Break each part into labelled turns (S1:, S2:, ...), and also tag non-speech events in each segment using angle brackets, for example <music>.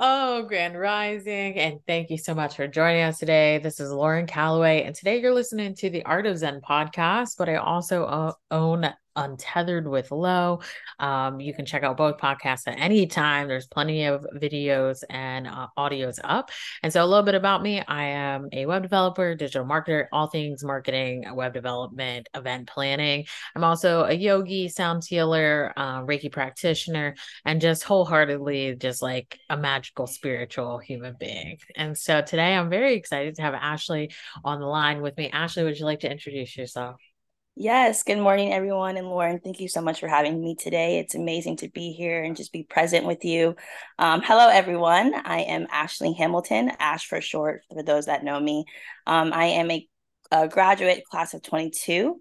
S1: Oh, Grand Rising. And thank you so much for joining us today. This is Lauren Calloway. And today you're listening to the Art of Zen podcast, but I also uh, own Untethered with Lo. Um, you can check out both podcasts at any time. There's plenty of videos and uh, audios up. And so, a little bit about me I am a web developer, digital marketer, all things marketing, web development, event planning. I'm also a yogi, sound healer, uh, Reiki practitioner, and just wholeheartedly just like a magical spiritual human being. And so, today I'm very excited to have Ashlee on the line with me. Ashlee, would you like to introduce yourself?
S2: Yes, good morning, everyone. And Lauren, thank you so much for having me today. It's amazing to be here and just be present with you. Um, hello, everyone. I am Ashlee Hamilton, Ash for short, for those that know me. Um, I am a, a, graduate class of 22.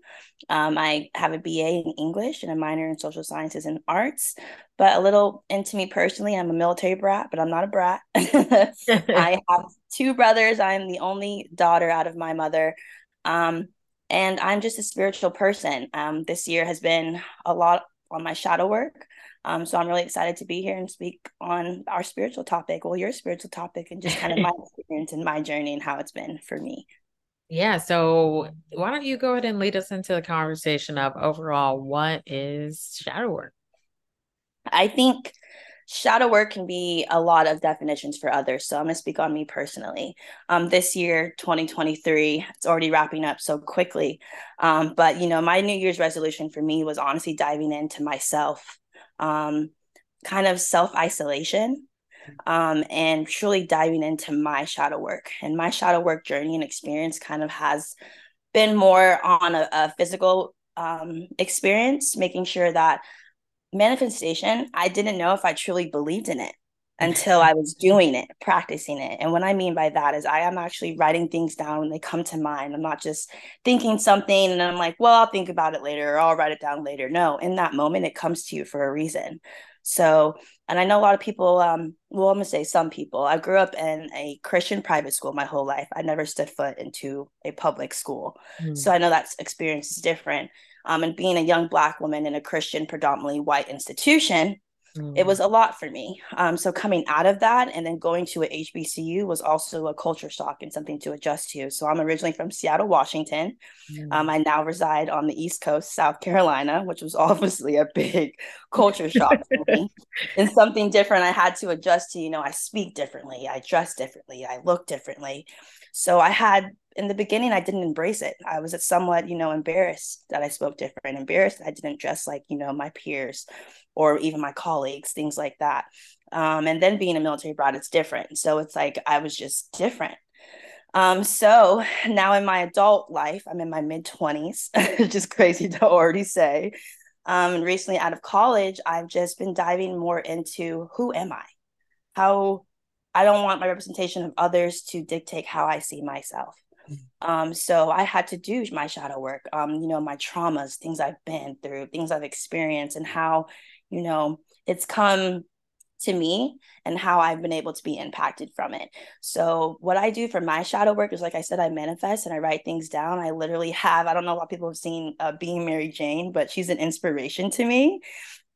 S2: Um, I have a BA in English and a minor in social sciences and arts. But a little into me personally, I'm a military brat, but I'm not a brat. <laughs> <laughs> I have two brothers. I'm the only daughter out of my mother. Um, and I'm just a spiritual person. Um, this year has been a lot on my shadow work. Um, so I'm really excited to be here and speak on our spiritual topic, well, your spiritual topic, and just kind of my <laughs> experience and my journey and how it's been for me.
S1: Yeah. So why don't you go ahead and lead us into the conversation of overall what is shadow work?
S2: I think shadow work can be a lot of definitions for others. So I'm going to speak on me personally. Um, this year, 2023, it's already wrapping up so quickly. Um, but, you know, my New Year's resolution for me was honestly diving into myself, um, kind of self isolation. Um, and truly diving into my shadow work and my shadow work journey and experience kind of has been more on a, a physical um, experience, making sure that manifestation, I didn't know if I truly believed in it until I was <laughs> doing it, practicing it. And what I mean by that is I am actually writing things down when they come to mind. I'm not just thinking something and I'm like, well, I'll think about it later or I'll write it down later. No, in that moment, it comes to you for a reason. So, and I know a lot of people, um, well, I'm gonna say some people. I grew up in a Christian private school my whole life. I never stood foot into a public school. Mm. So I know that experience is different um, and being a young Black woman in a Christian, predominantly white institution, mm. it was a lot for me. Um, so coming out of that and then going to a HBCU was also a culture shock and something to adjust to. So I'm originally from Seattle, Washington. Mm. Um, I now reside on the East Coast, South Carolina, which was <laughs> obviously a big culture shock for me <laughs> and something different I had to adjust to. You know, I speak differently, I dress differently, I look differently. So I had in the beginning I didn't embrace it. I was somewhat, you know, embarrassed that I spoke different, embarrassed I didn't dress like, you know, my peers or even my colleagues, things like that. Um, and then being a military brat, it's different. So it's like I was just different. Um, so now in my adult life, I'm in my mid 20s, which is crazy to already say. Um, and recently out of college, I've just been diving more into who am I? How I don't want my representation of others to dictate how I see myself. Um, so I had to do my shadow work, um, you know, my traumas, things I've been through, things I've experienced, and how, you know, it's come to me and how I've been able to be impacted from it. So what I do for my shadow work is like I said, I manifest and I write things down. I literally have, I don't know what people have seen uh, being Mary Jane, but she's an inspiration to me.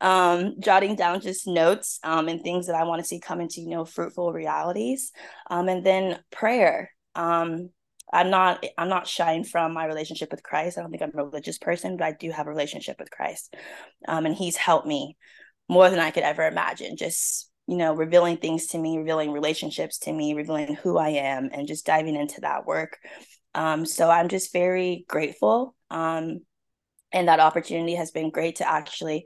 S2: Um, jotting down just notes um, and things that I want to see come into, you know, fruitful realities. Um, and then prayer. Um, I'm not I'm not shying from my relationship with Christ. I don't think I'm a religious person, but I do have a relationship with Christ. Um, and he's helped me more than I could ever imagine. Just, you know, revealing things to me, revealing relationships to me, revealing who I am and just diving into that work. Um, so I'm just very grateful. Um, and that opportunity has been great to actually,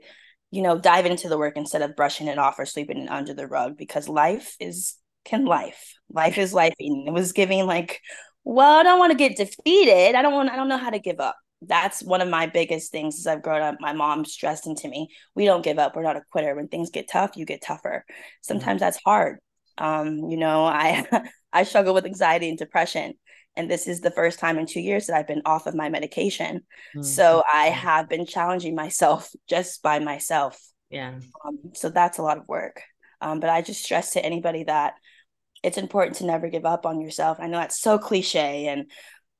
S2: you know, dive into the work instead of brushing it off or sweeping it under the rug because life is can life. Life is life. And it was giving like well, I don't want to get defeated. I don't want I don't know how to give up. That's one of my biggest things as I've grown up. My mom stressed into me, we don't give up. We're not a quitter. When things get tough, you get tougher. Sometimes mm-hmm. that's hard. Um, you know, <laughs> I I struggle with anxiety and depression. And this is the first time in two years that I've been off of my medication. Mm-hmm. So I have been challenging myself <laughs> just by myself.
S1: Yeah.
S2: Um, so that's a lot of work. Um, but I just stress to anybody that it's important to never give up on yourself. I know that's so cliche and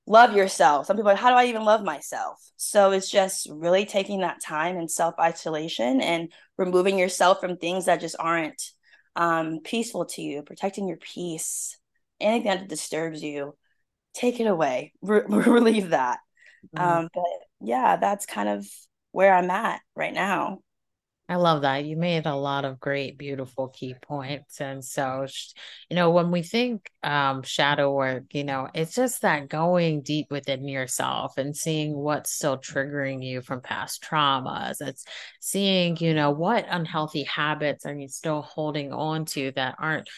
S2: love yourself. Some people are like, how do I even love myself? So it's just really taking that time and self isolation and removing yourself from things that just aren't um, peaceful to you, protecting your peace, anything that disturbs you, take it away, <laughs> Re- relieve that. Mm-hmm. Um, but yeah, that's kind of where I'm at right now.
S1: I love that. You made a lot of great, beautiful key points. And so, you know, when we think um, shadow work, you know, it's just that going deep within yourself and seeing what's still triggering you from past traumas. It's seeing, you know, what unhealthy habits are you still holding on to that aren't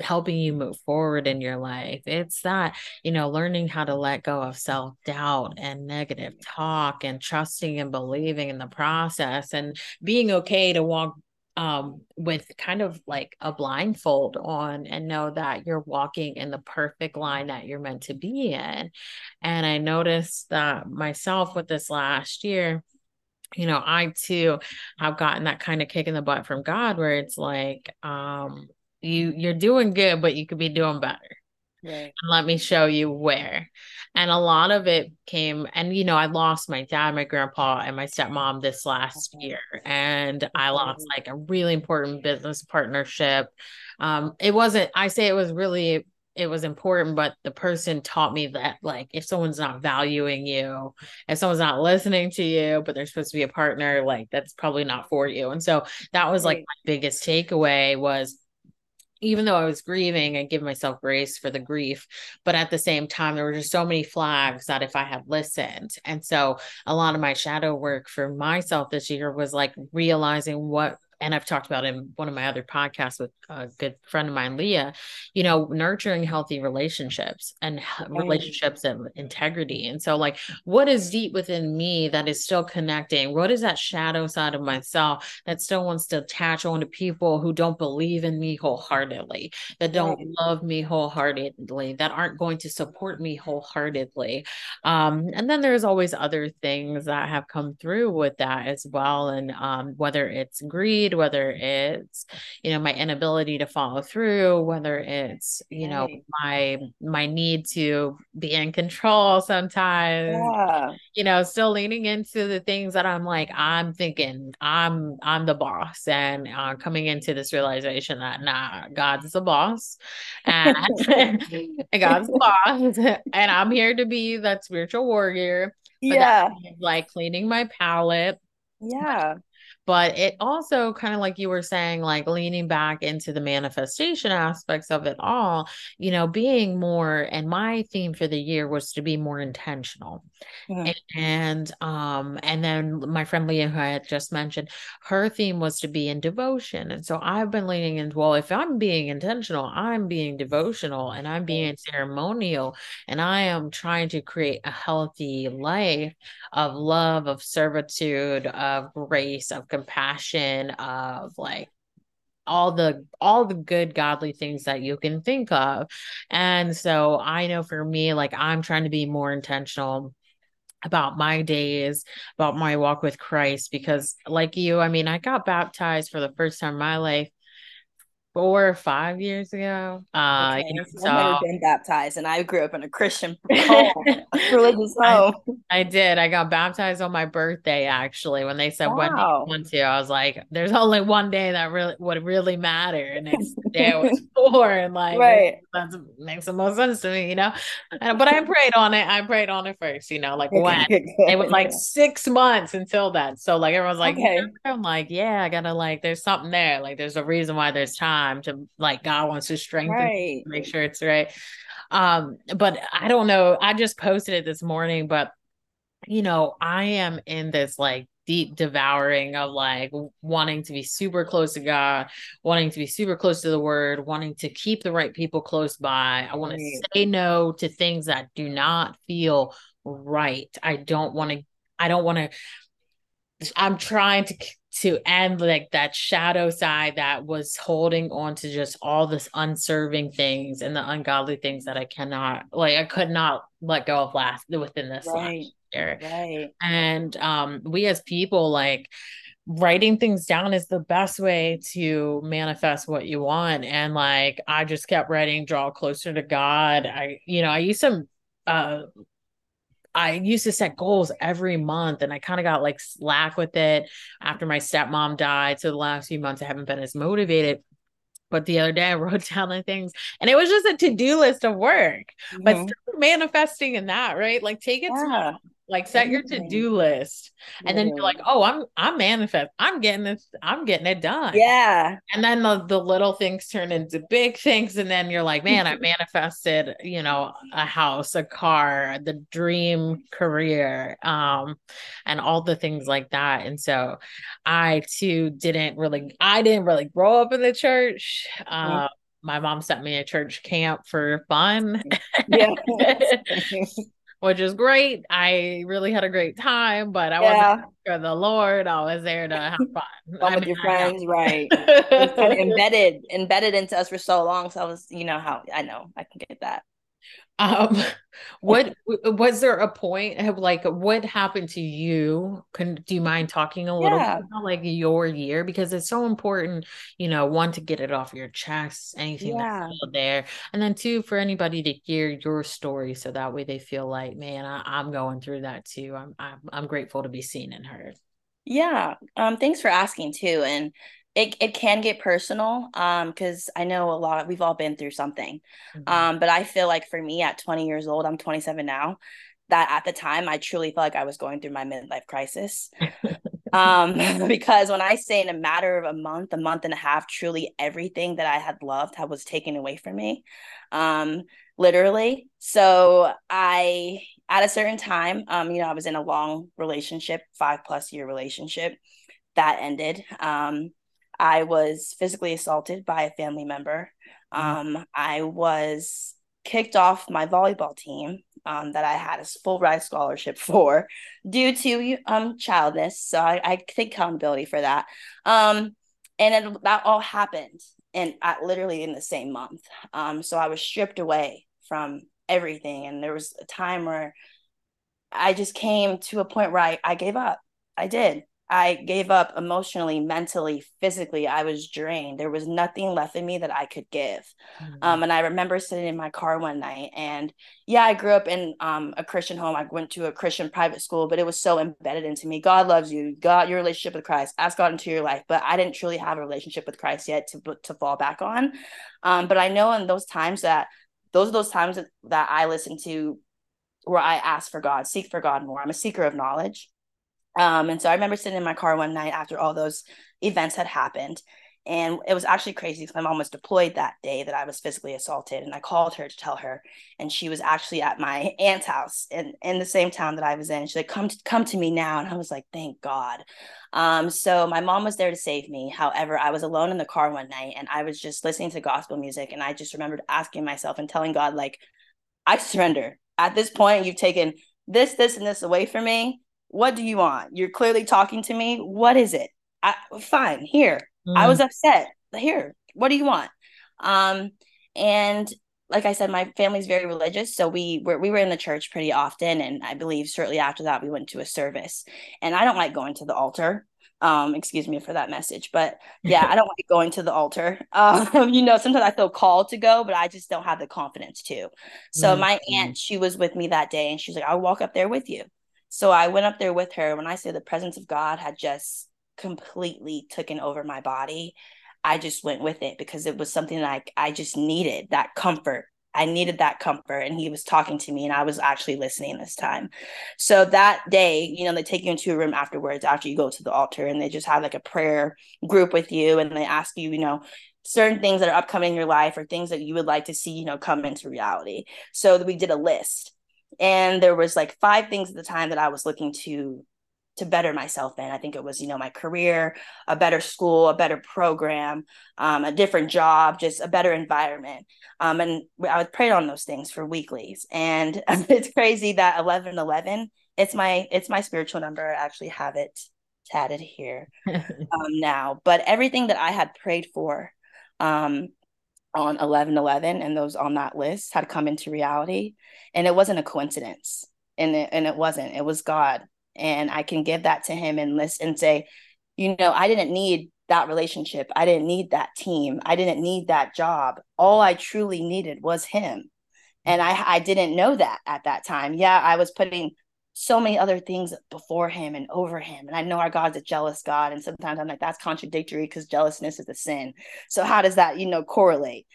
S1: helping you move forward in your life. It's that, you know, learning how to let go of self doubt and negative talk and trusting and believing in the process and being okay okay to walk um, with kind of like a blindfold on and know that you're walking in the perfect line that you're meant to be in. And I noticed that myself with this last year, you know, I too have gotten that kind of kick in the butt from God where it's like, um, you you're doing good, but you could be doing better. Right. And let me show you where. And a lot of it came, and you know, I lost my dad, my grandpa, and my stepmom this last year. And I lost like a really important business partnership. Um, it wasn't, I say it was really it was important, but the person taught me that like if someone's not valuing you, if someone's not listening to you, but they're supposed to be a partner, like that's probably not for you. And so that was like my biggest takeaway was even though I was grieving, I give myself grace for the grief. But at the same time, there were just so many flags that if I had listened. And so a lot of my shadow work for myself this year was like realizing what and I've talked about in one of my other podcasts with a good friend of mine, Leah, you know, nurturing healthy relationships and relationships and integrity. And so, like, what is deep within me that is still connecting? What is that shadow side of myself that still wants to attach on to people who don't believe in me wholeheartedly, that don't right. love me wholeheartedly, that aren't going to support me wholeheartedly? Um, and then there's always other things that have come through with that as well. And um, whether it's greed, whether it's you know my inability to follow through whether it's you know my my need to be in control sometimes yeah. you know still leaning into the things that i'm like i'm thinking i'm i'm the boss and uh, coming into this realization that nah god's the boss and, and <laughs> <laughs> god's the boss and i'm here to be that spiritual warrior
S2: yeah.
S1: like cleaning my palate.
S2: Yeah
S1: but it also kind of like you were saying like leaning back into the manifestation aspects of it all you know being more and my theme for the year was to be more intentional. Mm-hmm. and um and then my friend leah who i had just mentioned her theme was to be in devotion. And so i've been leaning into well if i'm being intentional i'm being devotional and i'm being ceremonial and i am trying to create a healthy life of love of servitude of grace of compassion of like all the all the good godly things that you can think of. And so i know for me like i'm trying to be more intentional about my days about my walk with christ because like you i mean i got baptized for the first time in my life four or five years ago. Uh, okay.
S2: so, I've never been baptized, and I grew up in a Christian <laughs> home, religious <laughs> home.
S1: I, I, did. I got baptized on my birthday, actually. When they said wow. when do you want to, I was like, "There's only one day that really would really matter," and next day <laughs> it was four, and like,
S2: right,
S1: that makes the most sense to me, you know. And, but I prayed on it. I prayed on it first, you know, like when it was like six months until that. So like everyone's like, okay. I'm like, yeah, I gotta like, there's something there. Like, there's a reason why there's time time to like God wants to strengthen right. make sure it's right. Um, but I don't know. I just posted it this morning, but you know, I am in this like deep devouring of like wanting to be super close to God, wanting to be super close to the word, wanting to keep the right people close by. I want to say no to things that do not feel right. I don't want to I don't want to I'm trying to to end like that shadow side that was holding on to just all this unserving things and the ungodly things that I cannot like I could not let go of last within this right. last year.
S2: Right.
S1: And um we as people like writing things down is the best way to manifest what you want and like i just kept writing draw closer to god i you know i used some uh I used to set goals every month and I kind of got like slack with it after my stepmom died. So the last few months I haven't been as motivated. but the other day I <laughs> wrote down the things and it was just a to-do list of work. Mm-hmm. But manifesting in that, right? Like take it yeah. to like set your to-do list and then you're like oh i'm i'm manifest i'm getting this i'm getting it done
S2: yeah
S1: and then the, the little things turn into big things and then you're like man i <laughs> manifested you know a house a car the dream career um and all the things like that and so i too didn't really i didn't really grow up in the church mm-hmm. my mom sent me a church camp for fun. Yeah. <laughs> <laughs> which is great. I really had a great time, but I yeah. wasn't <laughs> for the Lord. I was there to have fun. <laughs>
S2: Fun with your friends, right? kind of <laughs> embedded, embedded into us for so long. So I was, you know how I know I can get that.
S1: Um, <laughs> what was there a point of like what happened to you? Can do you mind talking a little yeah. about like your year because it's so important, you know, one to get it off your chest, anything yeah. that's there, and then two for anybody to hear your story so that way they feel like, man, I, am going through that too. I'm, I'm I'm grateful to be seen and heard.
S2: Yeah. Um. Thanks for asking too, and it, it can get personal um because i know a lot of, we've all been through something. Mm-hmm. um but i feel like for me at 20 years old i'm 27 now that at the time i truly felt like i was going through my midlife crisis. <laughs> Um <laughs> because when i say in a matter of a month a month and a half truly everything that i had loved was taken away from me um literally. So i at a certain time um you know i was in a long relationship five plus year relationship that ended um I was physically assaulted by a family member. Mm-hmm. Um, I was kicked off my volleyball team um, that I had a full ride scholarship <laughs> for due to um, childness. So I, I take accountability for that. Um, and it, that all happened and at literally in the same month. Um, so I was stripped away from everything. And there was a time where I just came to a point where I, I gave up. I did. I gave up emotionally, mentally, physically. I was drained. There was nothing left in me that I could give. Mm-hmm. Um, and I remember sitting in my car one night, and yeah, I grew up in um, a Christian home. I went to a Christian private school, but it was so embedded into me. God loves you. God, your relationship with Christ. Ask God into your life. But I didn't truly have a relationship with Christ yet to to fall back on. Um, but I know in those times that those are those times that, that I listen to where I ask for God, seek for God more. I'm a seeker of knowledge. Um, and so I remember sitting in my car one night after all those events had happened. And it was actually crazy because my mom was deployed that day that I was physically assaulted. And I called her to tell her. And she was actually at my <laughs> aunt's house in, in the same town that I was in. She's like, come to, come to me now. And I was like, thank God. Um, so my mom was there to save me. However, I was alone in the car one night and I was just listening to gospel music. And I just remembered asking myself and telling God, like, I surrender. At this point, you've taken this, this, and this away from me what do you want? You're clearly talking to me. What is it? I, fine, here. Mm. I was upset. Here, what do you want? Um, and like I said, my family's very religious, so we were we were in the church pretty often, and I believe shortly after that we went to a service. And I don't like going to the altar. Um, excuse me for that message, but <laughs> yeah, I don't like going to the altar. Um, <laughs> you know, sometimes I feel called to go, but I just don't have the confidence to. So mm-hmm. my aunt, she was with me that day, and she's like, "I'll walk up there with you." So I went up there with her. When I say the presence of God had just completely taken over my body, I just went with it because it was something like I just needed that comfort. I needed that comfort. And he was talking to me and I was actually listening this time. So that day, you know, they take you into a room afterwards after you go to the altar and they just have like a prayer group with you and they ask you, you know, certain things that are upcoming in your life or things that you would like to see, you know, come into reality. So we did a list and there was like five things at the time that i was looking to to better myself in. I think it was you know my career a better school a better program um, a different job just a better environment. Um, and i would pray on those things for weeklies. And <laughs> it's crazy that 11 11 it's my it's my spiritual number. I actually have it tatted here <laughs> um, now. But everything that i had prayed for um, on 11 11 and those on that list had come into reality. And it wasn't a coincidence. And it, and it wasn't. It was god. And i can give that to him and list and say you know i didn't need that relationship. I didn't need that team. I didn't need that job. All i truly needed was him. And i i didn't know that at that time. Yeah i was putting so many other things before him and over him. And I know our God's a jealous God. And sometimes I'm like, that's contradictory because jealousness is a sin. So how does that, you know, correlate?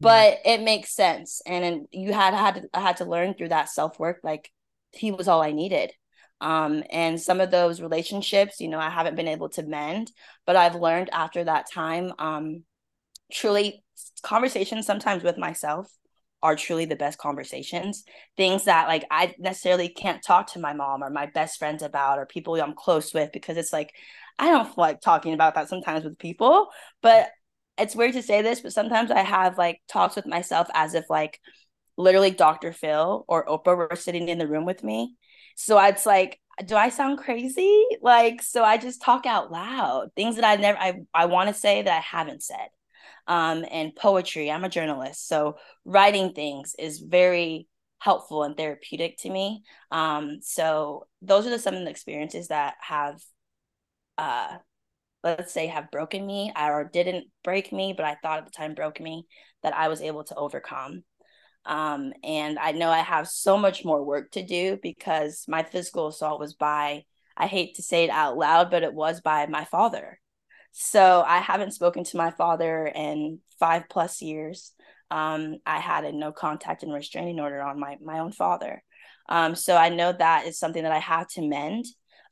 S2: But it makes sense. And you had had to, I had to learn through that self-work, like he was all I needed. Um, and some of those relationships, you know, I haven't been able to mend, but I've learned after that time, um, truly conversations sometimes with myself are truly the best conversations. Things that like I necessarily can't talk to my mom or my best friends about or people I'm close with because it's like I don't like talking about that sometimes with people. But it's weird to say this, but sometimes I have like talks with myself as if like literally Dr. Phil or Oprah were sitting in the room with me. So it's like, do I sound crazy? Like, so I just talk out loud, things that I never I, I want to say that I haven't said um, and poetry. I'm a journalist, so writing things is very helpful and therapeutic to me. Um, so those are the, some of the experiences that have, uh, let's say, have broken me or didn't break me, but I thought at the time broke me that I was able to overcome. Um, and I know I have so much more work to do because my physical assault was by, I hate to say it out loud, but it was by my father. So I haven't spoken to my father in five plus years. Um, I had a no contact and restraining order on my my own father. Um, so I know that is something that I have to mend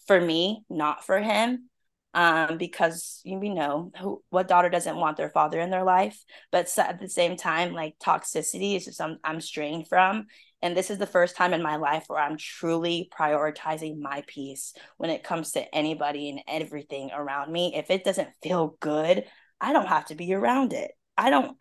S2: for me, not for him. Um, because you know who, what daughter doesn't want their father in their life, but at the same time, like toxicity is just I'm, I'm strained from, and this is the first time in my life where I'm truly prioritizing my peace when it comes to anybody and everything around me. If it doesn't feel good, I don't have to be around it. I don't,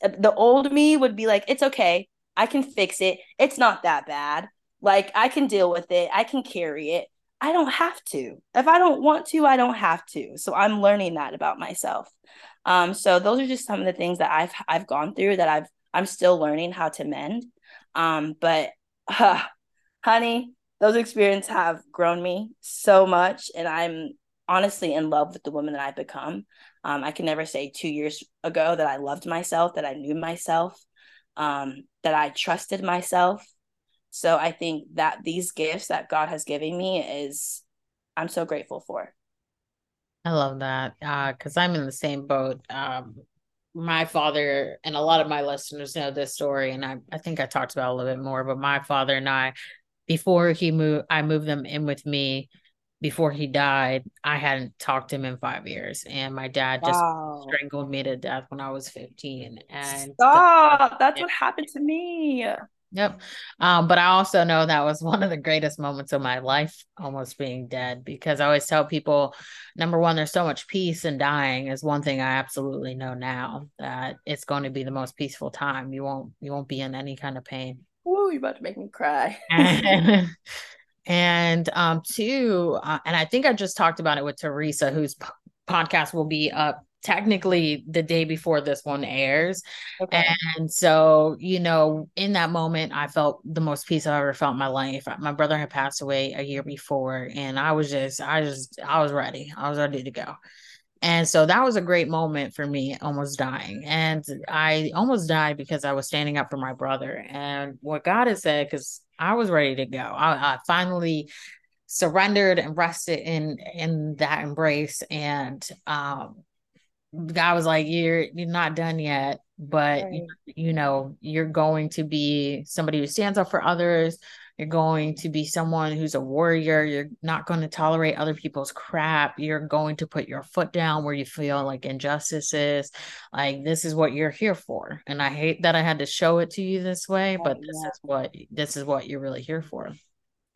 S2: the old me would be like, it's okay. I can fix it. It's not that bad. Like, I can deal with it. I can carry it. I don't have to. If I don't want to, I don't have to. So I'm learning that about myself. Um, so those are just some of the things that I've I've gone through that I've I'm still learning how to mend. Um, but uh, honey, those experiences have grown me so much, and I'm honestly in love with the woman that I've become. Um, I can never say two years ago that I loved myself, that I knew myself, um, that I trusted myself. So I think that these gifts that God has given me is, I'm so grateful for.
S1: I love that because uh, I'm in the same boat. Um, my father and a lot of my listeners know this story and I, I think I talked about a little bit more, but my father and I, before he moved, I moved them in with me before he died. I hadn't talked to him in five years and my dad just wow. strangled me to death when I was 15. And
S2: stop, that's what happened to me.
S1: Yep. Um, but I also know that was <laughs> one of the greatest moments of my life, almost being dead, because I always tell people number one, there's so much peace in dying is one thing I absolutely know now that it's going to be the most peaceful time. You won't you won't be in any kind of pain.
S2: Oh, you're about to make me cry.
S1: and, <laughs> <laughs> and um two, uh, and I think I just talked about it with Teresa, whose p- podcast will be up technically the day before this one airs. Okay. And so, you know, in that moment, I felt the most peace I've ever felt in my life. My brother had passed away a year before, and I was just, I just, I was ready. I was ready to go. And so that was a great moment for me, almost dying. And I almost died because I was standing up for my brother. And what God has said, because I was ready to go, I, I finally surrendered and rested in in that embrace and um God was like, "You're you're not done yet, but right. you, know you're going to be somebody who stands up for others. You're going to be someone who's a warrior. You're not going to tolerate other people's crap. You're going to put your foot down where you feel like injustice is. Like this is what you're here for. And I hate that I had to show it to you this way, but this yeah. is what this is what you're really here for."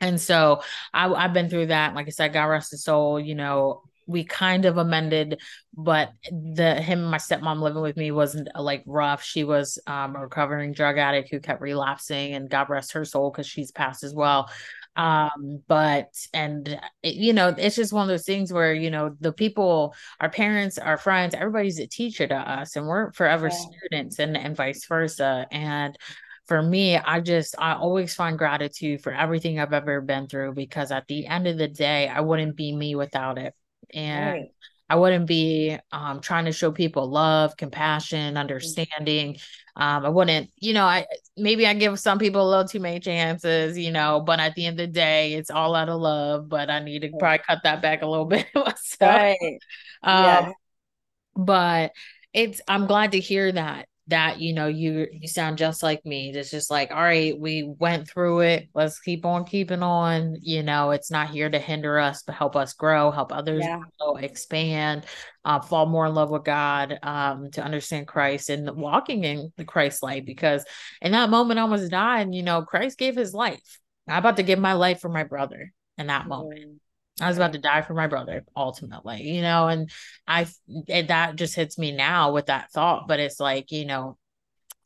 S1: And so I, I've been through that. Like I said, God rest his soul. You know, we kind of amended, but the him and my stepmom living with me wasn't uh, like rough. She was um, a recovering drug addict who kept relapsing, and God rest her soul because she's passed as well. Um, but and you know, it's just one of those things where you know the people, our parents, our friends, everybody's a teacher to us, and we're forever yeah. students, and and vice versa. And for me, I just, I always find gratitude for everything I've ever been through because at the end of the day, I wouldn't be me without it. And right. I wouldn't be um, trying to show people love, compassion, understanding. Um, I wouldn't, you know, I maybe I give some people a little too many chances, you know, but at the end of the day, it's all out of love. But I need to probably cut that back a little <laughs> bit. right. Um, yeah. But it's I'm glad to hear that that you know you you sound just like me. It's just like all right we went through it. Let's keep on keeping on. You know it's not here to hinder us but help us grow help others yeah. grow, expand uh, fall more in love with god um, to understand christ and walking in the christ light because in that moment i almost died you know christ gave his life. I'm about to give my life for my brother in that moment I was about to die for my brother ultimately, you know, and I that just hits me now with that thought, but it's like, you know,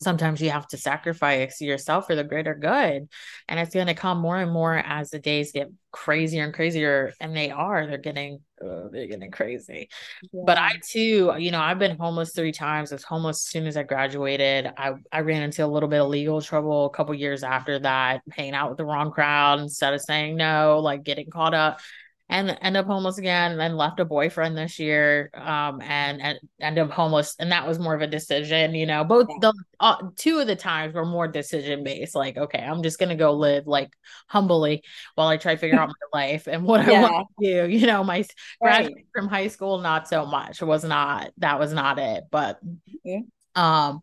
S1: sometimes you have to sacrifice yourself for the greater good and it's going to come more and more as the days get crazier and crazier and they are they're getting uh, they're getting crazy yeah. but i too you know i've been homeless three times i was homeless as soon as i graduated i i ran into a little bit of legal trouble a couple years after that hanging out with the wrong crowd instead of saying no like getting caught up and end up homeless again and then left a boyfriend this year um and, and end up homeless and that was more of a decision you know both the uh, two of the times were more decision based like okay i'm just gonna go live like humbly while i try to figure out <laughs> my life and what yeah. i want to do you know my right. from high school not so much it was not that was not it but mm-hmm. um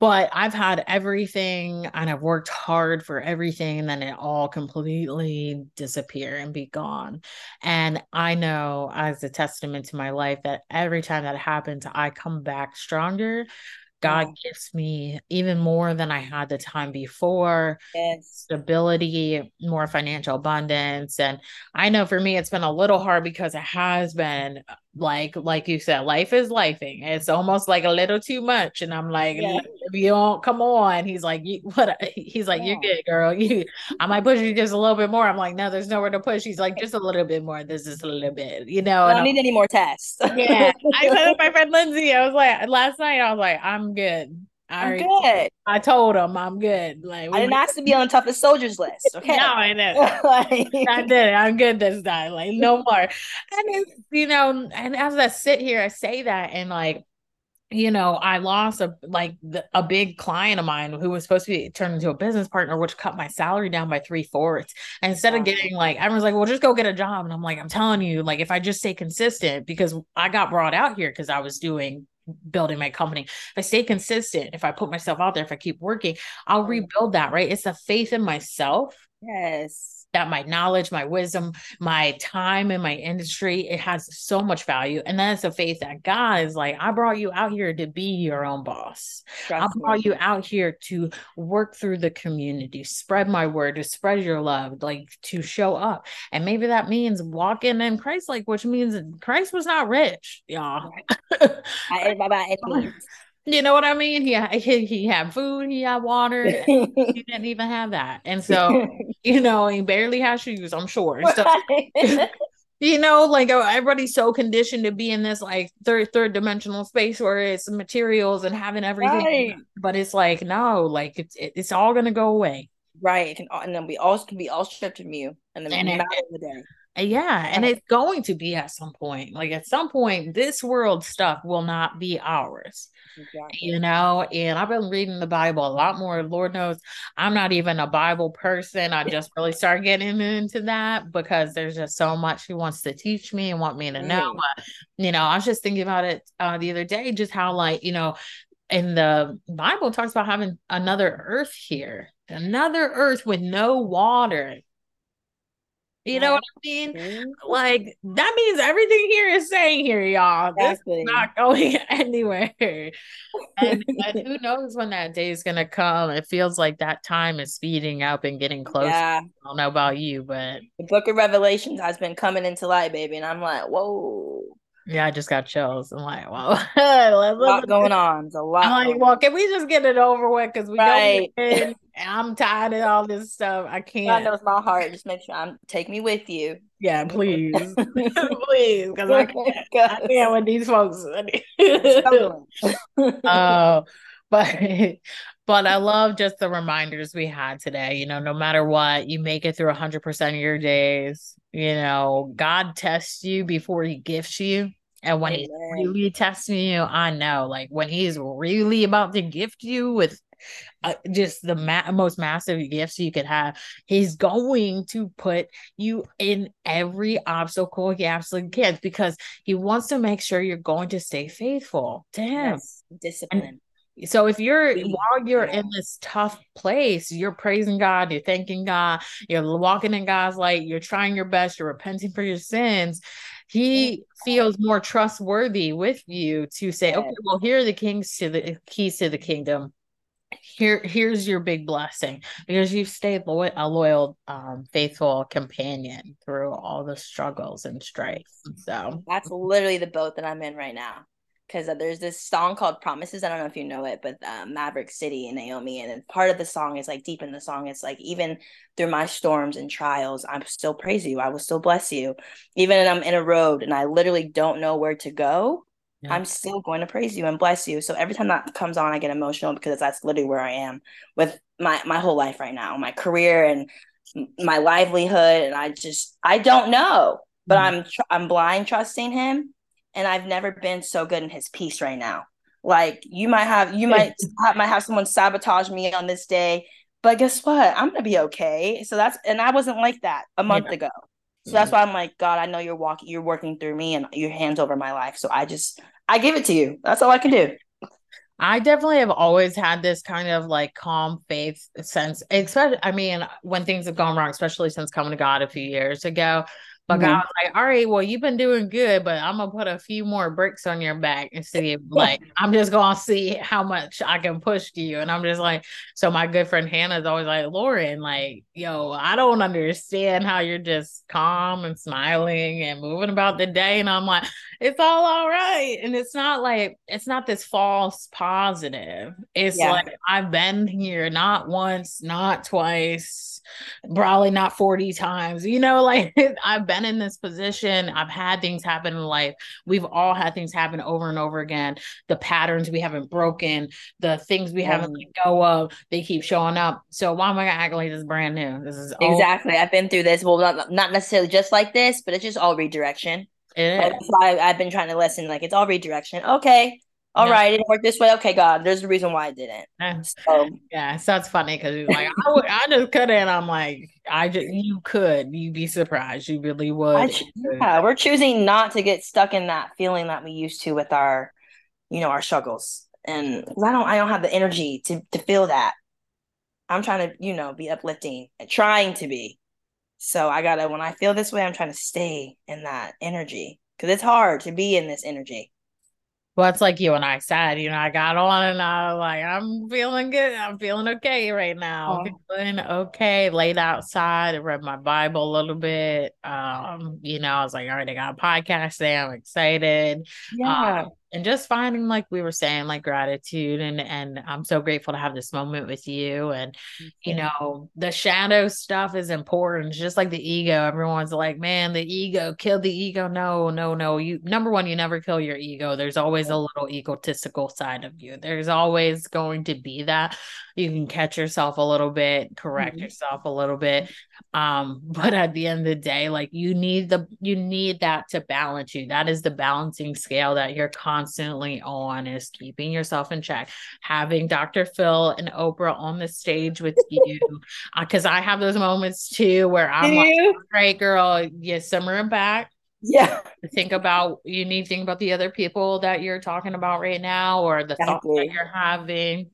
S1: but I've had everything and I've worked hard for everything and then it all completely disappear and be gone. And I know as a testament to my life that every time that happens, I come back stronger God yeah. gives me even more than I had the time before. Yes. Stability, more financial abundance. And I know for me it's been a little hard because it has been like like you said, life is lifing. It's almost like a little too much. And I'm like, yeah. you don't come on, he's like, you <laughs> what he's like, yeah. you're good, girl. You I might push you just a little bit more. I'm like, no, there's nowhere to push. He's like, just a little bit more. This is a little bit, you know.
S2: I don't need any more tests.
S1: yeah. I said with <laughs> my friend Lindsay, I was like, last night, I was like, I'm good.
S2: I am good.
S1: I told him I'm good. Like
S2: I didn't ask to be on the toughest soldiers list. Okay. <laughs> no,
S1: I did. <laughs> like... I did it. I'm good this time. Like no more. And it's you know, and as I sit here, I say that and like you know, I lost a like the, a big client of mine who was supposed to be turned into a business partner, which cut my salary down by three fourths. And instead wow. of getting like, everyone's like, well, just go get a job. And I'm like, I'm telling you, like, if I just stay consistent, because I got brought out here because I was doing building my company. If I stay consistent, if I put myself out there, if I keep working, I'll rebuild that, right? It's a faith in myself.
S2: Yes
S1: that my knowledge, my wisdom, my time in my industry, it has so much value. And that's a faith that God is like, I brought you out here to be your own boss. Trust I brought me. you out here to work through the community, spread my word, to spread your love, like to show up. And maybe that means walking in Christ, like, which means Christ was not rich, y'all. Right. <laughs> You know what I mean? He he, he had food, he had water. <laughs> he didn't even have that, and so you <laughs> know he barely had shoes. I'm sure. So, <laughs> you know, like oh, everybody's so conditioned to be in this like third third dimensional space where it's materials and having everything, right. but it's like no, like it's it's all gonna go away.
S2: Right, can, and then we all can be all stripped from you, and then and it,
S1: the day. Uh, yeah, and it's going to be at some point. Like at some point, this world stuff will not be ours. Exactly. You know, and I've been reading the Bible a lot more. Lord knows I'm not even a Bible person. I just really start getting into that because there's just so much He wants to teach me and want me to know. But, you know, I was just thinking about it uh, the other day, just how, like, you know, in the Bible talks about having another earth here, another earth with no water you know what I mean? Mm-hmm. Like that means everything here is saying here, y'all. Exactly. This is not going <laughs> anywhere. and, and, who knows when that day is gonna come? It feels like that time is speeding up and getting closer. Yeah. I don't know about you, but
S2: the book of Revelations has been coming into light, baby. And I'm like, whoa.
S1: Yeah, I just got chills. I'm like, wow, <laughs>
S2: a lot going on. It's a lot.
S1: I'm like, well, can we just get it over with? Because we right. <laughs> don't. I'm tired of all this stuff. I can't.
S2: God knows my heart. Just make sure I'm take me with you.
S1: Yeah, <laughs> please, please, because I can't. I can't with these folks. Oh, but but I love just the reminders we had today. You know, no matter what, you make it through 100% of your days. You know, God tests you before he gifts you. And when Amen. he's really testing you, I know, like when he's really about to gift you with uh, just the ma- most massive gifts you could have, he's going to put you in every obstacle he absolutely can because he wants to make sure you're going to stay faithful to him. Yes.
S2: Discipline. And
S1: so if you're while you're in this tough place, you're praising God, you're thanking God, you're walking in God's light, you're trying your best, you're repenting for your sins. He feels more trustworthy with you to say, okay, well, here are the kings to the keys to the kingdom. Here, here's your big blessing because you've stayed loyal, a loyal, um, faithful companion through all the struggles and strife. So
S2: that's literally the boat that I'm in right now because uh, there's this song called Promises. I don't know if you know it, but uh, Maverick City and Naomi. And part of the song is like deep in the song, it's like, even through my storms and trials, I'm still praise you. I will still bless you. Even if I'm in a road and I literally don't know where to go, yeah. I'm still going to praise you and bless you. So every time that comes on, I get emotional because that's literally where I am with my, my whole life right now, my career and my livelihood. And I just, I don't know, but mm-hmm. I'm, tr- I'm blind trusting him and I've never been so good in his peace right now. Like you might have you might <laughs> have, might have someone sabotage me on this day, but guess what? I'm gonna be okay. So that's and I wasn't like that a month yeah. ago. So that's mm-hmm. why I'm like, God, I know you're walking, you're working through me, and your hands over my life. So I just I give it to you. That's all I can do.
S1: I definitely have always had this kind of like calm faith sense, especially I mean, when things have gone wrong, especially since coming to God a few years ago. But mm-hmm. God was like, all right, well, you've been doing good, but I'm gonna put a few more bricks on your back and see if like I'm just gonna see how much I can push you. And I'm just like, so my good friend Hannah's always like, Lauren, like, yo, I don't understand how you're just calm and smiling and moving about the day. And I'm like, it's all all right. And it's not like it's not this false positive. It's yeah. like I've been here not once, not twice, probably not 40 times, you know, <laughs> like I've been in this position. I've had things happen in life. We've all had things happen over and over again. The patterns we haven't broken, the things we haven't let go of, they keep showing up. So why am I gonna act like this is brand new? This is
S2: exactly. I've been through this. Well, not, not necessarily just like this, but it's just all redirection. That's why I've been trying to listen. Like it's all redirection. Okay, all right, it didn't work this way. Okay, God, there's a reason why it didn't. <laughs>
S1: So yeah, so it's funny because he's like, I, would, I just couldn't. I'm like, I just you could. You'd be surprised. You really would. I,
S2: yeah, we're choosing not to get stuck in that feeling that we used to with our, you know, our struggles. And I don't, I don't have the energy to to feel that. I'm trying to, you know, be uplifting and trying to be. So I gotta, when I feel this way, I'm trying to stay in that energy because it's hard to be in this energy
S1: well, it's like you and I said, you know, I got on and I was like, I'm feeling good. I'm feeling okay right now. Oh. Feeling okay. Laid outside. I read my Bible a little bit. Um, you know, I was like, all right, I got a podcast today. I'm excited.
S2: Yeah. Um,
S1: and just finding like we were saying like gratitude and and i'm so grateful to have this moment with you and you know the shadow stuff is important just like the ego everyone's like man the ego kill the ego. No no no you number one you never kill your ego there's always a little egotistical side of you there's always going to be that you can catch yourself a little bit correct mm-hmm. yourself a little bit um <laughs> but at the end of the day like you need the you need that to balance you. That is the balancing scale that you're constantly on is keeping yourself in check. Having dr phil and oprah on the stage with <laughs> you because uh, i have those moments too where i'm like great girl you simmer back.
S2: Yeah.
S1: Think about you need to think about the other people that you're talking about right now or the exactly. thoughts that you're having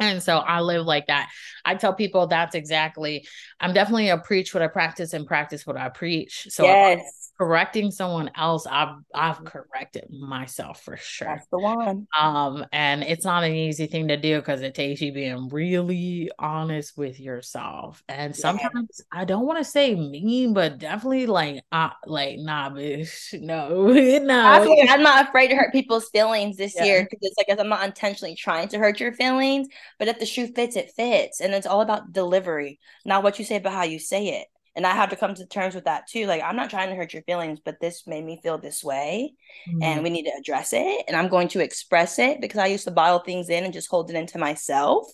S1: and so I live like that. I tell people that's exactly, I'm definitely a preach what I practice and practice what I preach. So yes correcting someone else, I've I've mm-hmm. corrected myself for sure.
S2: That's the one.
S1: Um, and it's not an easy thing to do because it takes you being really honest with yourself. And sometimes yeah. I don't want to say mean, but definitely like uh like nah, bitch, <laughs> no, <laughs> no.
S2: I'm not afraid to hurt people's feelings this yeah. year because it's like I'm not intentionally trying to hurt your feelings, but if the shoe fits, it fits, and it's all about delivery, not what you say, but how you say it and I have to come to terms with that too. Like, I'm not trying to hurt your feelings, but this made me feel this way, mm-hmm. and we need to address it. And I'm going to express it because I used to bottle things in and just hold it into myself.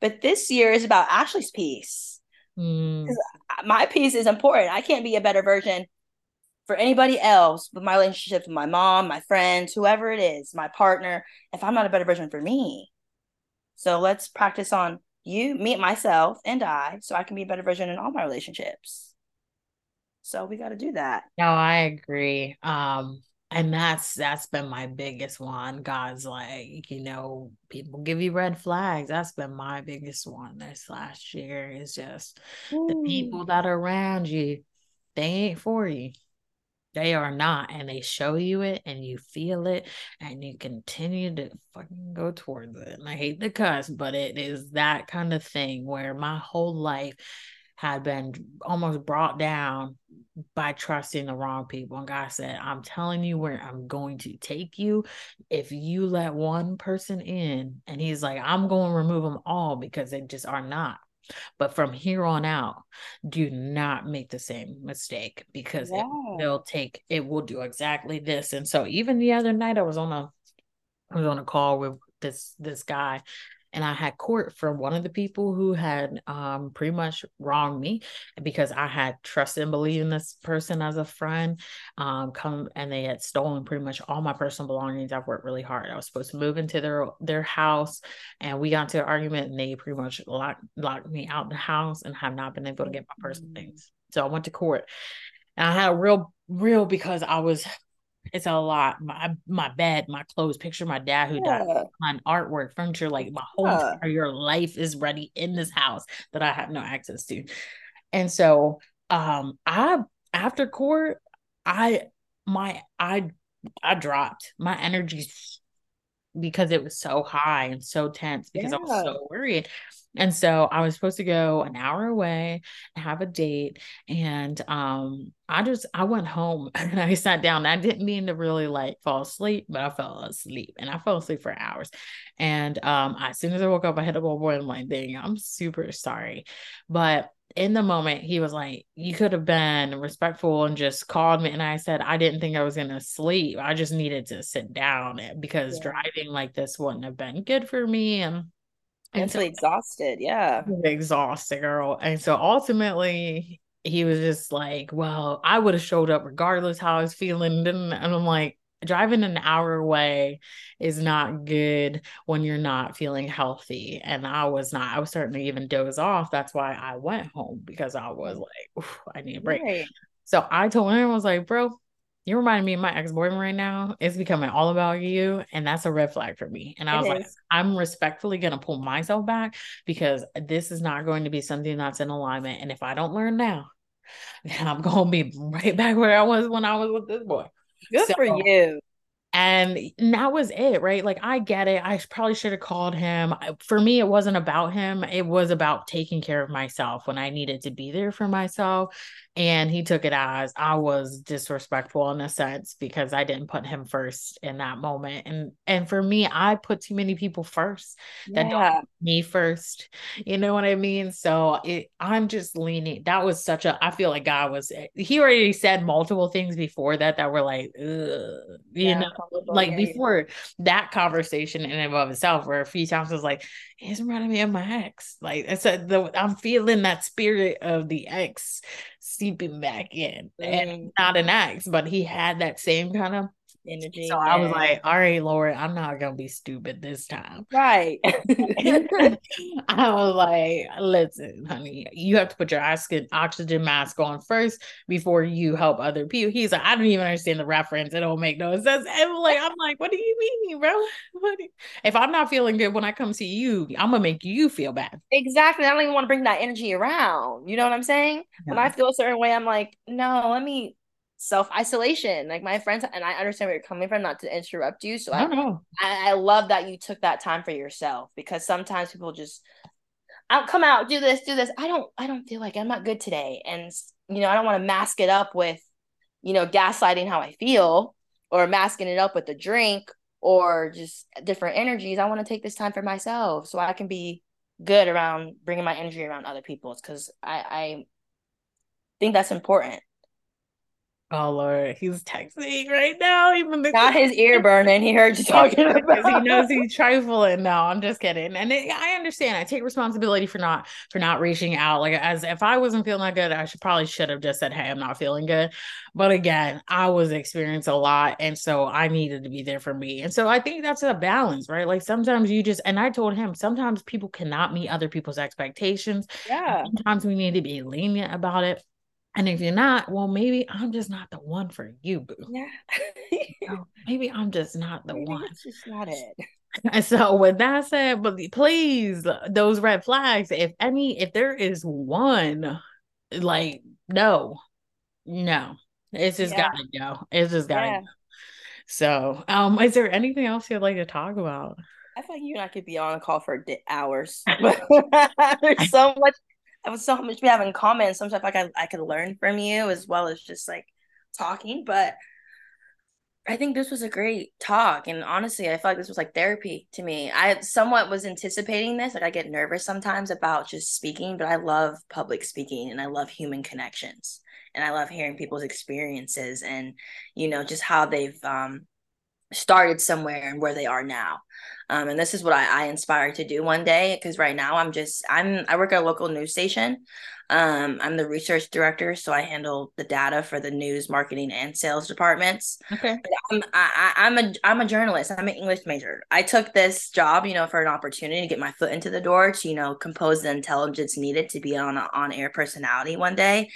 S2: But this year is about Ashlee's peace. Mm. My peace is important. I can't be a better version for anybody else with my relationships with my mom, my friends, whoever it is, my partner, if I'm not a better version for me. So let's practice on you, me, myself, and I, so I can be a better version in all my relationships. So we got to do that.
S1: No, I agree. Um, and that's that's been my biggest one. God's like, you know, people give you red flags. That's been my biggest one this last year. Is just Ooh. the people that are around you, they ain't for you. They are not, and they show you it, and you feel it, and you continue to fucking go towards it. And I hate the cuss, but it is that kind of thing where my whole life had been almost brought down by trusting the wrong people. And God said, I'm telling you where I'm going to take you. If you let one person in, and He's like, I'm going to remove them all because they just are not. But from here on out, do not make the same mistake because yeah. it, they'll take it will do exactly this. And so even the other night I was on a I was on a call with this this guy and I had court for one of the people who had um, pretty much wronged me because I had trusted and believed in this person as a friend. Um, come and they had stolen pretty much all my personal belongings. I've worked really hard. I was supposed to move into their their house, and we got into an argument, and they pretty much locked locked me out the house, and have not been able to get my personal mm. things. So I went to court, and I had a real real because I was it's a lot. My my bed, my clothes, picture my dad who yeah. died on artwork, furniture, like my whole yeah. entire life is ready in this house that I have no access to. And so um I after court, I my I I dropped. My energy because it was so high and so tense because yeah. I was so worried. And so I was supposed to go an hour away and have a date. And um, I just I went home <laughs> and I sat down. I didn't mean to really like fall asleep, but I fell asleep and I fell asleep for hours. And um, as soon as I woke up, I hit up my boy and I'm like, dang, I'm super sorry. But in the moment he was like you could have been respectful and just called me. And i said i didn't think i was going to sleep. I just needed to sit down because yeah. driving like this wouldn't have been good for me. And
S2: mentally so, exhausted yeah.
S1: Exhausted girl. And so ultimately he was just like well i would have showed up regardless how i was feeling. And i'm like driving an hour away is not good when you're not feeling healthy. And I was not, I was starting to even doze off. That's why I went home because I was like, I need a break. Right. So I told him, I was like, bro, you remind me of my ex-boyfriend right now. It's becoming all about you. And that's a red flag for me. And I it was is. like, I'm respectfully gonna pull myself back because this is not going to be something that's in alignment. And if I don't learn now, <laughs> then I'm gonna be right back where I was when I was with this boy.
S2: Good so, for you.
S1: And that was it, right? Like, I get it. I probably should have called him. For me, it wasn't about him. It was about taking care of myself when I needed to be there for myself and he took it as I was disrespectful in a sense because I didn't put him first in that moment. And and for me, I put too many people first that yeah. don't me first. You know what I mean? So it, I'm just leaning. That was such a. I feel like God was. Eh, he already said multiple things before that that were like, you yeah, know, like before that conversation in and of itself, where a few times was like, he's reminding me of my ex. Like I said, the, I'm feeling that spirit of the ex seeping back in mm. and not an ex, but he had that same kind of energy. So yeah. I was like, all right, Lord, I'm not gonna be stupid this time.
S2: Right. <laughs>
S1: I was like, listen, honey, you have to put your oxygen mask on first before you help other people. He's like, I don't even understand the reference. It don't make no sense. And like, I'm like, what do you mean, bro? <laughs> You... If I'm not feeling good when I come see you, I'm gonna make you feel bad.
S2: Exactly. I don't even want to bring that energy around. You know what I'm saying? Yeah. When I feel a certain way, I'm like, no, let me self isolation. Like my friends, and I understand where you're coming from, not to interrupt you. So I, I, I, love that you took that time for yourself because sometimes people just, I'll come out, do this, do this. I don't, I don't feel like I'm not good today, and you know, I don't want to mask it up with, you know, gaslighting how I feel or masking it up with a drink or just different energies. I want to take this time for myself so I can be good around bringing my energy around other people's because I, I think that's important
S1: Oh Lord, he's texting right now. Even
S2: the not his ear burning. He heard you talking <laughs> about.
S1: he knows he's trifling. No, I'm just kidding. And it, I understand. I take responsibility for not for not reaching out. Like as if I wasn't feeling that good, I should probably should have just said, "Hey, I'm not feeling good." But again, I was experiencing a lot, and so I needed to be there for me. And so I think that's a balance, right? Like sometimes you just and I told him sometimes people cannot meet other people's expectations.
S2: Yeah.
S1: Sometimes we need to be lenient about it and if you're not, well, maybe I'm just not the one for you, boo.
S2: Yeah.
S1: maybe I'm just not the
S2: maybe
S1: one.
S2: It's just not it.
S1: And <laughs> so with that said, but please, those red flags, if any, if there is one, like, no, no. It's just yeah. gotta go. It's just gotta yeah. go. So, um, is there anything else you'd like to talk about?
S2: I feel like you and I could be on a call for hours. <laughs> <laughs> There's so much I was so much we have in common. Sometimes like I, I could learn from you as well as just like talking. But I think this was a great talk. And honestly, I feel like this was like therapy to me. I somewhat was anticipating this. Like I get nervous sometimes about just speaking, but I love public speaking and I love human connections. And I love hearing people's experiences and, you know, just how they've um started somewhere and where they are now. Um, and this is what I, I inspire to do one day because right now I'm just I'm I work at a local news station. Um, I'm the research director, so I handle the data for the news, marketing, and sales departments.
S1: Okay.
S2: But I'm I, I'm a I'm a journalist. I'm an English major. I took this job, you know, for an opportunity to get my foot into the door to you know compose the intelligence needed to be on an on air personality one day.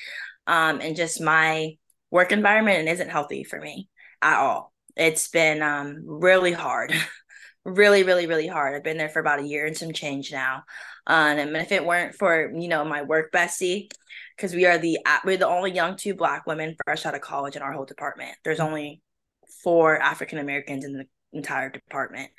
S2: Um, and just my work environment isn't healthy for me at all. It's been um really hard. <laughs> really, really, really hard. I've been there for about a year and some change now. Um, and if it weren't for you know my work bestie, because we are the we're the only young two black women fresh out of college in our whole department. There's only four African Americans in the entire department.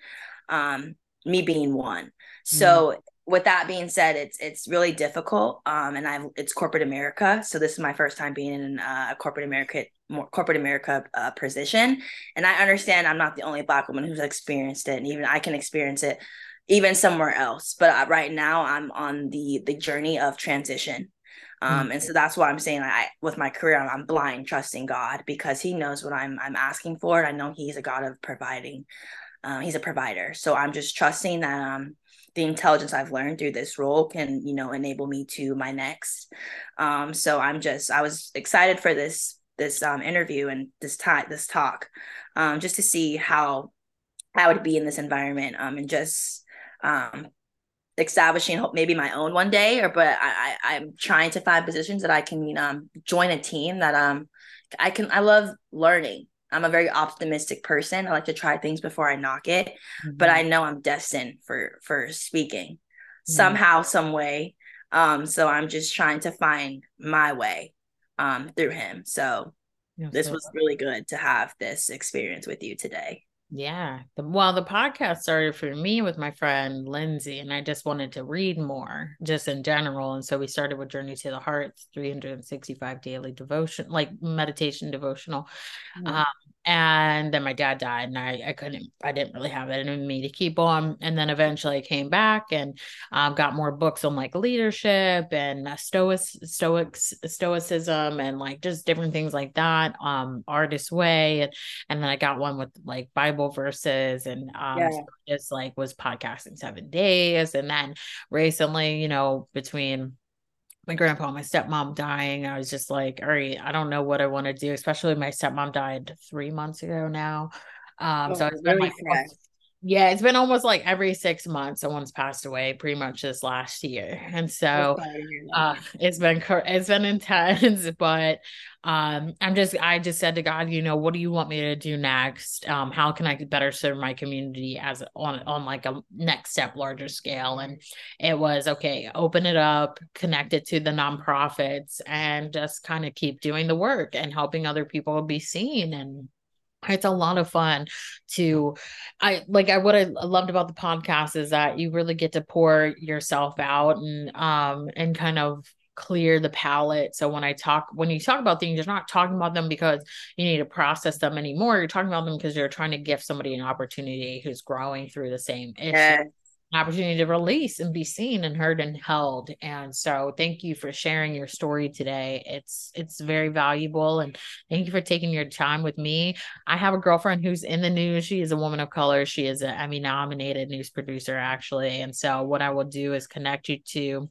S2: Um, me being one. So mm-hmm with that being said, it's it's really difficult. Um, and I've it's corporate America, so this is my first time being in uh, a corporate America more corporate America uh, position, and I understand I'm not the only Black woman who's experienced it, and even I can experience it, even somewhere else. But uh, right now, I'm on the the journey of transition, um, mm-hmm. and so that's why I'm saying I with my career I'm, I'm blind trusting God because He knows what I'm I'm asking for, and I know He's a God of providing. Um, he's a provider, so I'm just trusting that um the intelligence I've learned through this role can, you know, enable me to my next. Um, so I'm just I was excited for this this um, interview and this time this talk, um, just to see how I would be in this environment um, and just um, establishing maybe my own one day or but I, I am trying to find positions that I can you know join a team that um I can I love learning I'm a very optimistic person. I like to try things before I knock it, mm-hmm. but I know I'm destined for for speaking mm-hmm. somehow, some way. Um, so I'm just trying to find my way um through him. So yes, this was really good to have this experience with you today.
S1: Yeah. The, well, the podcast started for me with my friend Lindsay, and I just wanted to read more just in general. And so we started with Journey to the Heart, 365 daily devotion, like meditation devotional. Mm-hmm. Um, and then my dad died and I, I couldn't i didn't really have it in me to keep on. And then eventually i came back and um, got more books on like leadership and uh, stoic stoics stoicism and like just different things like that um artist way. And, and then i got one with like bible verses and um yeah. so just like was podcasting seven days. And then recently you know between my grandpa, my stepmom dying, I was just like, all right, I don't know what I want to do, especially my stepmom died three months ago now. Um, oh, so it's been really like, yeah, it's been almost like every six months someone's passed away pretty much this last year. And so uh, it's been it's been <laughs> intense, but um I'm just I just said to God, you know, what do you want me to do next? Um, how can I better serve my community as on on like a next step larger scale? And it was okay, open it up, connect it to the nonprofits and just kind of keep doing the work and helping other people be seen and it's a lot of fun to i like i what i loved about the podcast is that you really get to pour yourself out and um and kind of clear the palette so when i talk when you talk about things you're not talking about them because you need to process them anymore. You're talking about them because you're trying to give somebody an opportunity who's growing through the same issue opportunity to release and be seen and heard and held. And so thank you for sharing your story today. It's it's very valuable and thank you for taking your time with me. I have a girlfriend who's in the news. She is a woman of color. She is an Emmy nominated news producer actually. And so what I will do is connect you to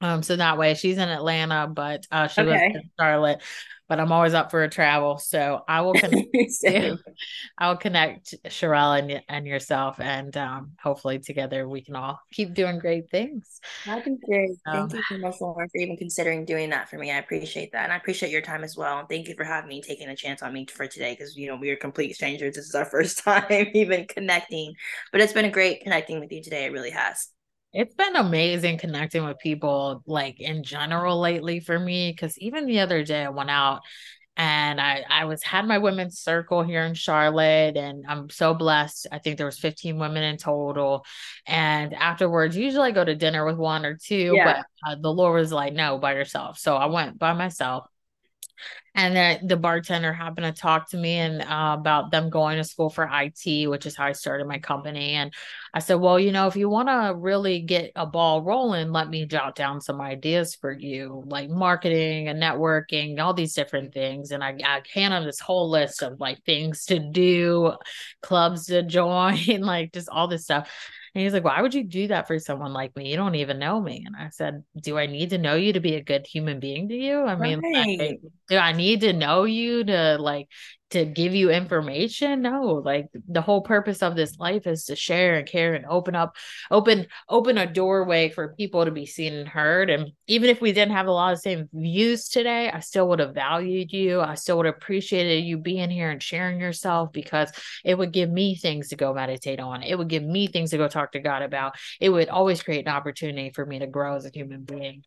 S1: um, so that way she's in Atlanta, but uh, she okay. lives in Charlotte. But I'm always up for a travel, so I will connect. <laughs> <laughs> I will connect Sherelle and and yourself, and um, hopefully together we can all keep doing great things.
S2: That'd be great. Thank you so much, Lauren, for even considering doing that for me. I appreciate that, and I appreciate your time as well. And thank you for having me, taking a chance on me for today, because you know we are complete strangers. This is our <laughs> first time even connecting, but it's been a great connecting with you today. It really has.
S1: It's been amazing connecting with people like in general lately for me. Cause even the other day I went out and I, I was had my women's circle here in Charlotte and I'm so blessed. I think there was 15 women in total. And afterwards, usually I go to dinner with one or two, yeah. but uh, the Lord was like, no, by yourself. So I went by myself and then the bartender happened to talk to me and uh, about them going to school for IT, which is how I started my company. And I said, well, you know, if you want to really get a ball rolling, let me jot down some ideas for you, like marketing and networking, all these different things. And I, I hand him this whole list of like things to do, clubs to join, <laughs> like just all this stuff. And he's like, Why would you do that for someone like me? You don't even know me. And I said, Do I need to know you to be a good human being to you? I mean, right. like, do I need to know you to like to give you information? No like the whole purpose of this life is to share and care and open up open open a doorway for people to be seen and heard. And even if we didn't have a lot of same views today i still would have valued you. I still would have appreciated you being here and sharing yourself because it would give me things to go meditate on. It would give me things to go talk to god about. It would always create an opportunity for me to grow as a human being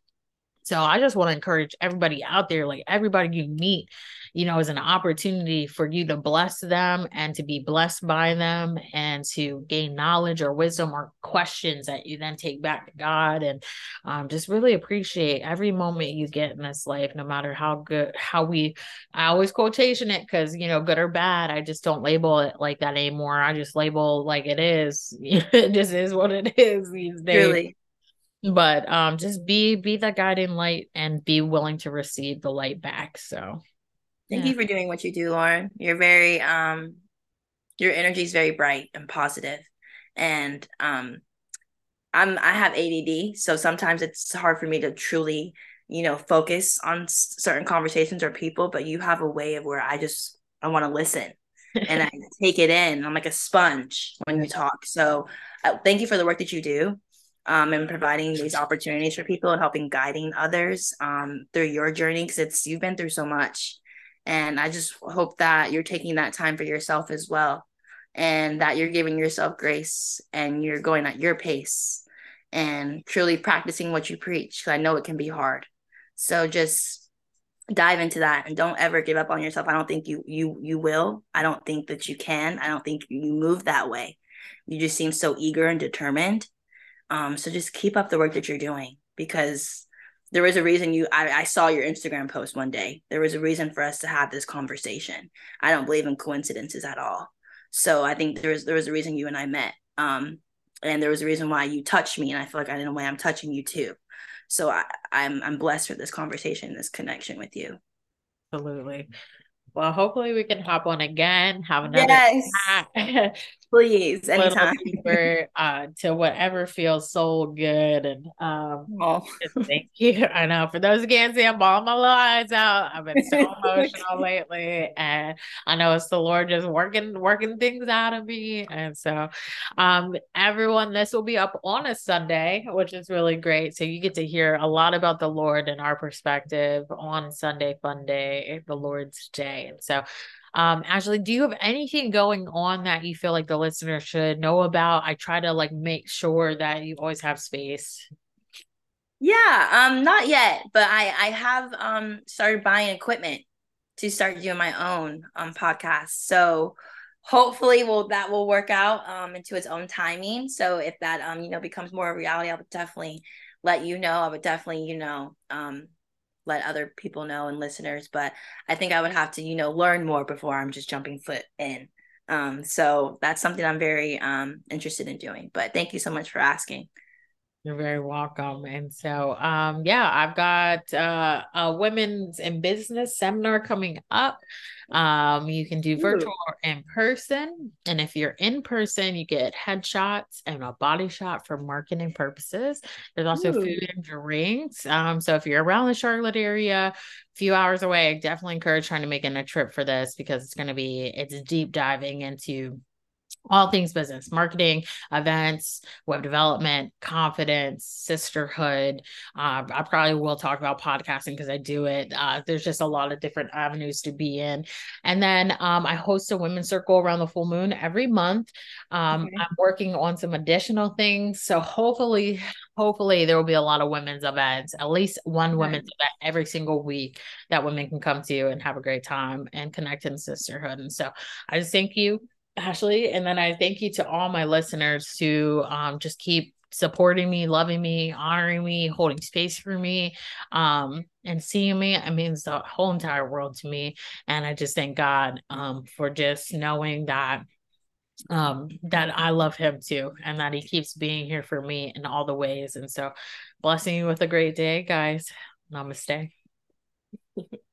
S1: so I just want to encourage everybody out there, like everybody you meet, you know, is an opportunity for you to bless them and to be blessed by them and to gain knowledge or wisdom or questions that you then take back to God. And um, just really appreciate every moment you get in this life, no matter how good, how we, I always quotation it because, you know, good or bad, I just don't label it like that anymore. I just label like it is. <laughs> it just is what it is these days. Really? But um just be be that guiding light and be willing to receive the light back so.
S2: Thank yeah. you for doing what you do lauren. You're very um your energy is very bright and positive. And um i'm i have add so sometimes it's hard for me to truly you know focus on s- certain conversations or people but you have a way of where i just i want to listen and <laughs> i take it in. I'm like a sponge when you talk. So uh, thank you for the work that you do um, and providing these opportunities for people and helping guiding others um, through your journey because it's you've been through so much. And i just hope that you're taking that time for yourself as well and that you're giving yourself grace and you're going at your pace and truly practicing what you preach because i know it can be hard. So just dive into that and don't ever give up on yourself. I don't think you you you will. I don't think that you can. I don't think you move that way. You just seem so eager and determined um, so just keep up the work that you're doing because there was a reason you I, I saw your Instagram post one day. There was a reason for us to have this conversation. I don't believe in coincidences at all. So I think there was there was a reason you and I met. Um, and there was a reason why you touched me, and I feel like I in a way I'm touching you too. So I, I'm I'm blessed for this conversation, this connection with you.
S1: Absolutely. Well, hopefully we can hop on again, have another yes. <laughs>
S2: Please, anytime.
S1: Deeper, uh, to whatever feels so good. And um, oh. thank <laughs> you. I know for those who can't see, I'm bawling my little eyes out. I've been so <laughs> emotional lately, and I know it's the Lord just working working things out of me. And so, um, everyone, this will be up on a Sunday, which is really great. So you get to hear a lot about the Lord and our perspective on Sunday Fun Day, the Lord's Day. And so um, Ashlee, do you have anything going on that you feel like the listener should know about? I try to like make sure that you always have space.
S2: Yeah, um, not yet, but I I have um started buying equipment to start doing my own um podcast. So hopefully will that will work out um into its own timing. So if that um you know becomes more a reality, I would definitely let you know. I would definitely, you know, um let other people know and listeners but i think i would have to you know learn more before i'm just jumping foot in Um, so that's something I'm very um, interested in doing. But thank you so much for asking.
S1: You're very welcome. And so, um, yeah, I've got uh, a women's in business seminar coming up. Um, you can do virtual Ooh. or in person. And if you're in person, you get headshots and a body shot for marketing purposes. There's also Ooh. food and drinks. Um, so if you're around the Charlotte area, a few hours away, I definitely encourage trying to make in a trip for this because it's going to be, it's deep diving into all things business marketing events web development confidence sisterhood. Uh, i probably will talk about podcasting because i do it. Uh, there's just a lot of different avenues to be in. And then um, i host a women's circle around the full moon every month. Um, okay. i'm working on some additional things. So hopefully hopefully there will be a lot of women's events at least one women's event every single week that women can come to and have a great time and connect in sisterhood. And so i just thank you Ashlee. And then I thank you to all my listeners to um, just keep supporting me, loving me, honoring me, holding space for me, um, and seeing me. It means the whole entire world to me. And I just thank God um, for just knowing that um that I love him too and that he keeps being here for me in all the ways and so blessing you with a great day guys namaste <laughs>